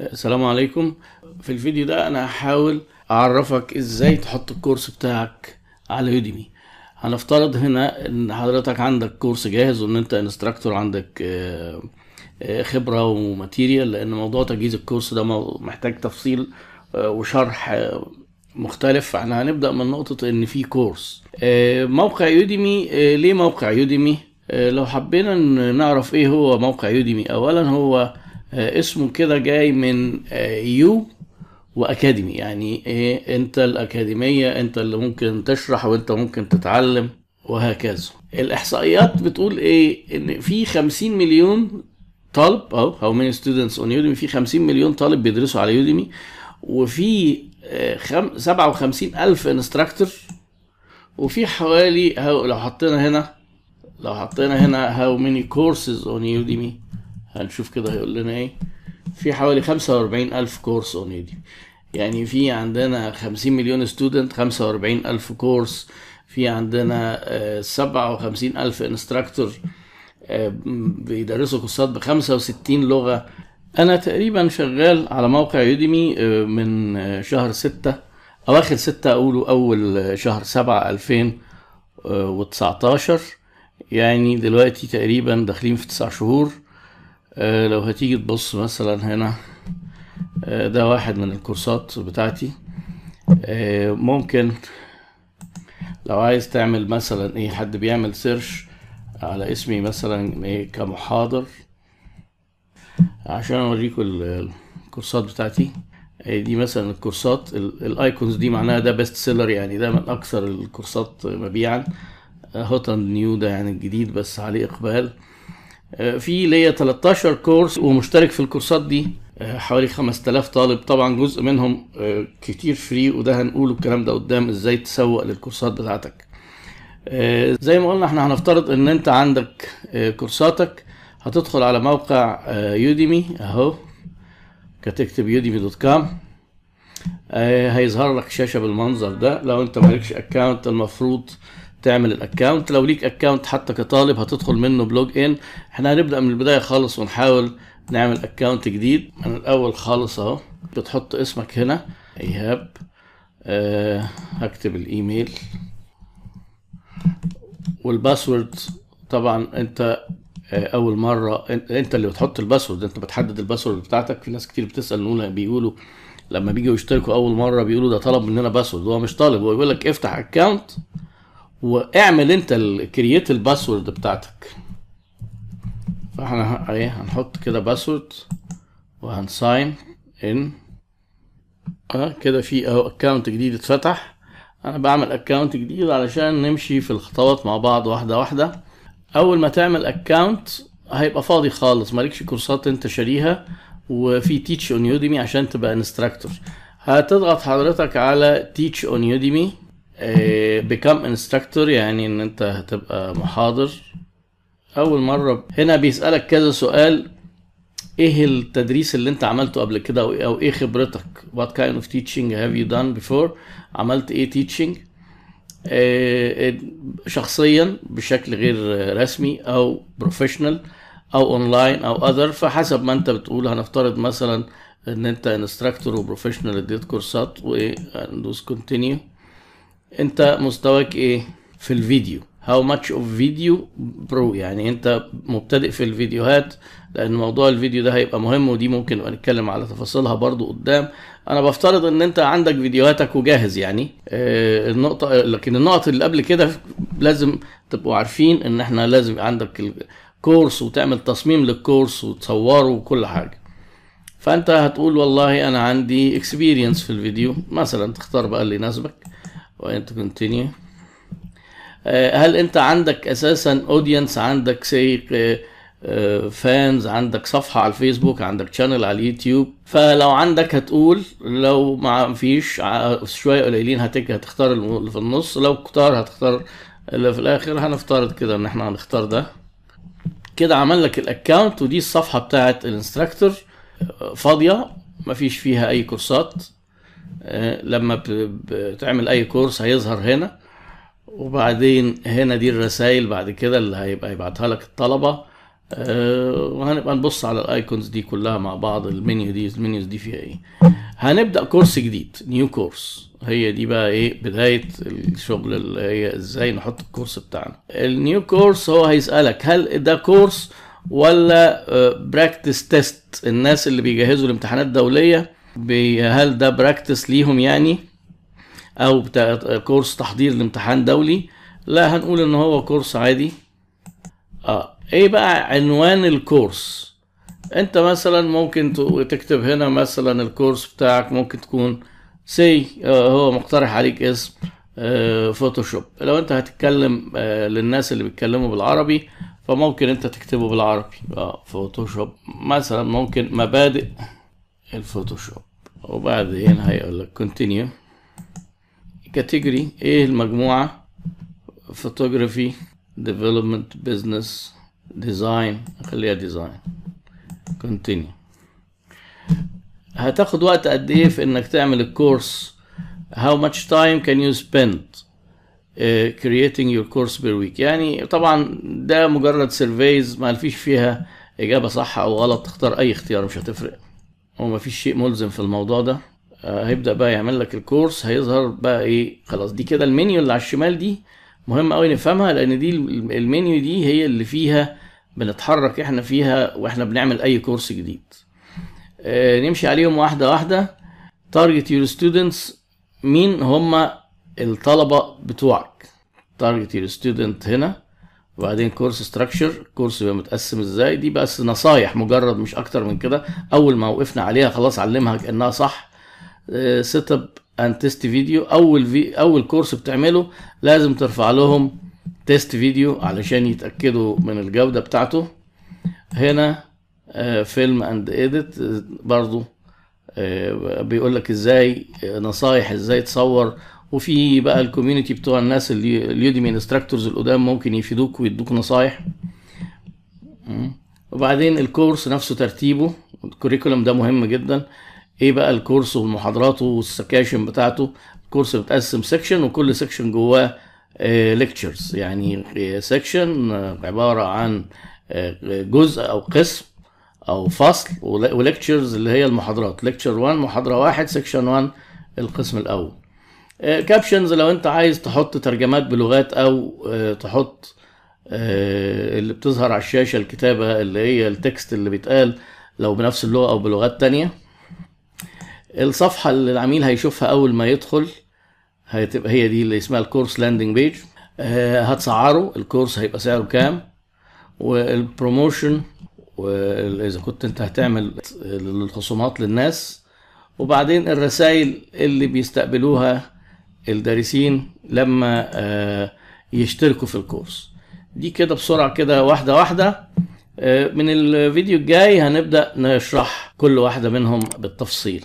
السلام عليكم. في الفيديو ده أنا هحاول أعرفك إزاي تحط الكورس بتاعك على Udemy هنفترض هنا إن حضرتك عندك كورس جاهز وإن أنت instructor عندك آه، آه، خبرة و material لأن موضوع تجهيز الكورس ده محتاج تفصيل آه، وشرح مختلف. إحنا هنبدأ من نقطة إن في كورس. موقع Udemy ليه موقع Udemy لو حبينا نعرف إيه هو موقع Udemy اولا هو اسمه كده جاي من آه، you و academy. يعني إيه؟ أنت الأكاديمية أنت اللي ممكن تشرح وأنت ممكن تتعلم وهكذا. الإحصائيات بتقول إيه؟ إن في 50 مليون طالب أهو how many students on Udemy في 50 مليون طالب بيدرسوا على Udemy وفي آه، خم- 57 ألف instructor وفي حوالي لو حطينا هنا لو حطينا هنا how many courses on Udemy هنشوف كده هيقول لنا إيه. في حوالي 45 ألف كورس on Udemy يعني في عندنا 50 مليون student 45 ألف كورس في عندنا آه، 57 ألف instructor بيدرسوا كورسات ب 65 لغة. أنا تقريبا شغال على موقع Udemy آه، من آه، شهر ستة أواخر ستة أقوله أول آه، شهر سبعة 2019 يعني دلوقتي تقريبا داخلين في تسع شهور. آه، لو هتيجي تبص مثلا هنا آه، ده واحد من الكورسات بتاعتي. آه، ممكن لو عايز تعمل مثلا إيه حد بيعمل سيرش على اسمي مثلا إيه كمحاضر عشان اوريكم ال- الكورسات بتاعتي. آه، دي مثلا الكورسات ال- ال icons دي معناها ده best seller يعني ده من أكثر الكورسات مبيعا. hot and new ده يعني الجديد بس عليه إقبال. آه، في ليا 13 كورس ومشترك في الكورسات دي. آه، حوالي 5000 طالب. طبعا جزء منهم آه، كتير free وده هنقوله الكلام ده قدام إزاي تسوق للكورسات بتاعتك. آه، زي ما قلنا إحنا هنفترض إن أنت عندك آه، كورساتك. هتدخل على موقع آه، Udemy أهو كتكتب Udemy dot com. هيظهر لك شاشة بالمنظر ده. لو أنت مالكش account المفروض تعمل ال account لو ليك account حتى كطالب هتدخل منه ب login. إحنا هنبدأ من البداية خالص ونحاول نعمل account جديد. من الأول خالص أهو. بتحط اسمك هنا. إيهاب. أه هكتب الإيميل. وال password. طبعا أنت آه، أول مرة أنت اللي بتحط ال password. أنت بتحدد ال password بتاعتك. في ناس كتير بتسأل نقول بيقولوا لما بيجوا يشتركوا أول مرة بيقولوا ده طلب مننا password. هو مش طالب. هو يقول لك افتح account واعمل انت ال create ال password بتاعتك. فاحنا إيه هنحط كده password وهن sign in آه كده في اهو account جديد اتفتح. أنا بعمل account جديد علشان نمشي في الخطوات مع بعض واحدة واحدة. اول ما تعمل account هيبقى فاضي خالص مالكش كورسات انت شاريها وفي teach on Udemy عشان تبقى instructor هتضغط حضرتك على teach on Udemy become instructor يعني إن أنت هتبقى محاضر. أول مرة هنا بيسألك كذا سؤال. إيه التدريس اللي أنت عملته قبل كده؟ أو أو إيه خبرتك؟ What kind of teaching have you done before عملت إيه teaching آه، شخصيا بشكل غير رسمي أو professional أو اونلاين أو other فحسب ما أنت بتقول هنفترض مثلا إن أنت instructor و professional اديت كورسات وندوس continue انت مستواك إيه في الفيديو؟ How much of video pro يعني انت مبتدئ في الفيديوهات لأن موضوع الفيديو ده هيبقى مهم ودي ممكن نبقى نتكلم على تفاصيلها برضو قدام. أنا بفترض إن أنت عندك فيديوهاتك وجاهز يعني. آه، النقطة لكن النقط اللي قبل كده لازم تبقوا عارفين إن إحنا لازم عندك الكورس وتعمل تصميم للكورس وتصوره وكل حاجة. فأنت هتقول والله أنا عندي experience في الفيديو مثلا تختار بقى اللي يناسبك. وانت continue هل أنت عندك أساسا audience عندك سي fans عندك صفحة على الفيسبوك؟ عندك channel على اليوتيوب؟ فلو عندك هتقول لو ما فيش شوية قليلين هتك هتختار اللي في النص. لو كتار هتختار اللي في الآخر. هنفترض كده إن إحنا هنختار ده. كده عمل لك ال account ودي الصفحة بتاعت ال instructor. فاضية؟ مفيش فيها أي كورسات. لما ب- بتعمل أي كورس هيظهر هنا وبعدين هنا دي الرسائل بعد كده اللي هيبقى يبعتها لك الطلبة. آه، وهنبقى نبص على ال icons دي كلها مع بعض المنيو دي ال menus دي فيها إيه. هنبدأ كورس جديد new course هي دي بقى إيه بداية الشغل اللي هي إزاي نحط الكورس بتاعنا. ال new course هو هيسألك هل ده كورس ولا practice test الناس اللي بيجهزوا الامتحانات الدولية هل ده practice ليهم يعني؟ أو كورس تحضير لامتحان دولي؟ لا هنقول إن هو كورس عادي. آه إيه بقى عنوان الكورس؟ أنت مثلا ممكن تكتب هنا مثلا الكورس بتاعك ممكن تكون سي هو مقترح عليك اسم آه، فوتوشوب لو أنت هتتكلم آه، للناس اللي بيتكلموا بالعربي فممكن أنت تكتبه بالعربي. آه فوتوشوب مثلا ممكن مبادئ. الفوتوشوب. وبعدين هيقول لك continue category إيه المجموعة. photography development business design خليها design continue هتاخد وقت قد إيه في إنك تعمل الكورس how much time can you spend uh, creating your course per week? يعني طبعا ده مجرد survey ما فيش فيها إجابة صح أو غلط. تختار أي اختيار مش هتفرق. وما فيش شيء ملزم في الموضوع ده. آه، هيبدأ بقى يعمل لك الكورس هيظهر بقى إيه خلاص دي كده المنيو اللي على الشمال دي مهم قوي نفهمها لأن دي الم- المنيو دي هي اللي فيها بنتحرك إحنا فيها وإحنا بنعمل أي كورس جديد. آه، نمشي عليهم واحدة واحدة. target your students مين؟ هم الطلبة بتوعك. target your student هنا. وبعدين course structure كورس يبقى متقسم إزاي؟ دي بس نصايح مجرد مش أكتر من كده. أول ما وقفنا عليها خلاص علمها كأنها صح. setup and test video أول في أول كورس بتعمله لازم ترفع لهم test video علشان يتأكدوا من الجودة بتاعته. هنا film and edit برضو آه، بيقول لك إزاي آه، نصايح إزاي تصور وفي بقى ال community بتوع الناس اللي اليوديمي instructors القدام ممكن يفيدوك ويدوك نصايح. وبعدين الكورس نفسه ترتيبه ال curriculum ده مهم جدا. إيه بقى الكورس ومحاضراته وال sections بتاعته؟ الكورس متقسم section وكل section جواه lectures يعني section عبارة عن آه، جزء أو قسم أو فصل و lectures اللي هي المحاضرات. lecture 1 محاضرة واحد section 1 القسم الأول. captions لو انت عايز تحط ترجمات بلغات أو آه، تحط آه، اللي بتظهر على الشاشة الكتابة اللي هي ال text اللي بيتقال لو بنفس اللغة أو بلغات تانية. الصفحة اللي العميل هيشوفها أول ما يدخل هتبقى هي دي اللي اسمها ال course landing page هتسعره الكورس هيبقى سعره كام وال promotion وإذا كنت أنت هتعمل الخصومات للناس وبعدين الرسائل اللي بيستقبلوها الدارسين لما آه، يشتركوا في الكورس. دي كده بسرعة كده واحدة واحدة. آه، من الفيديو الجاي هنبدأ نشرح كل واحدة منهم بالتفصيل.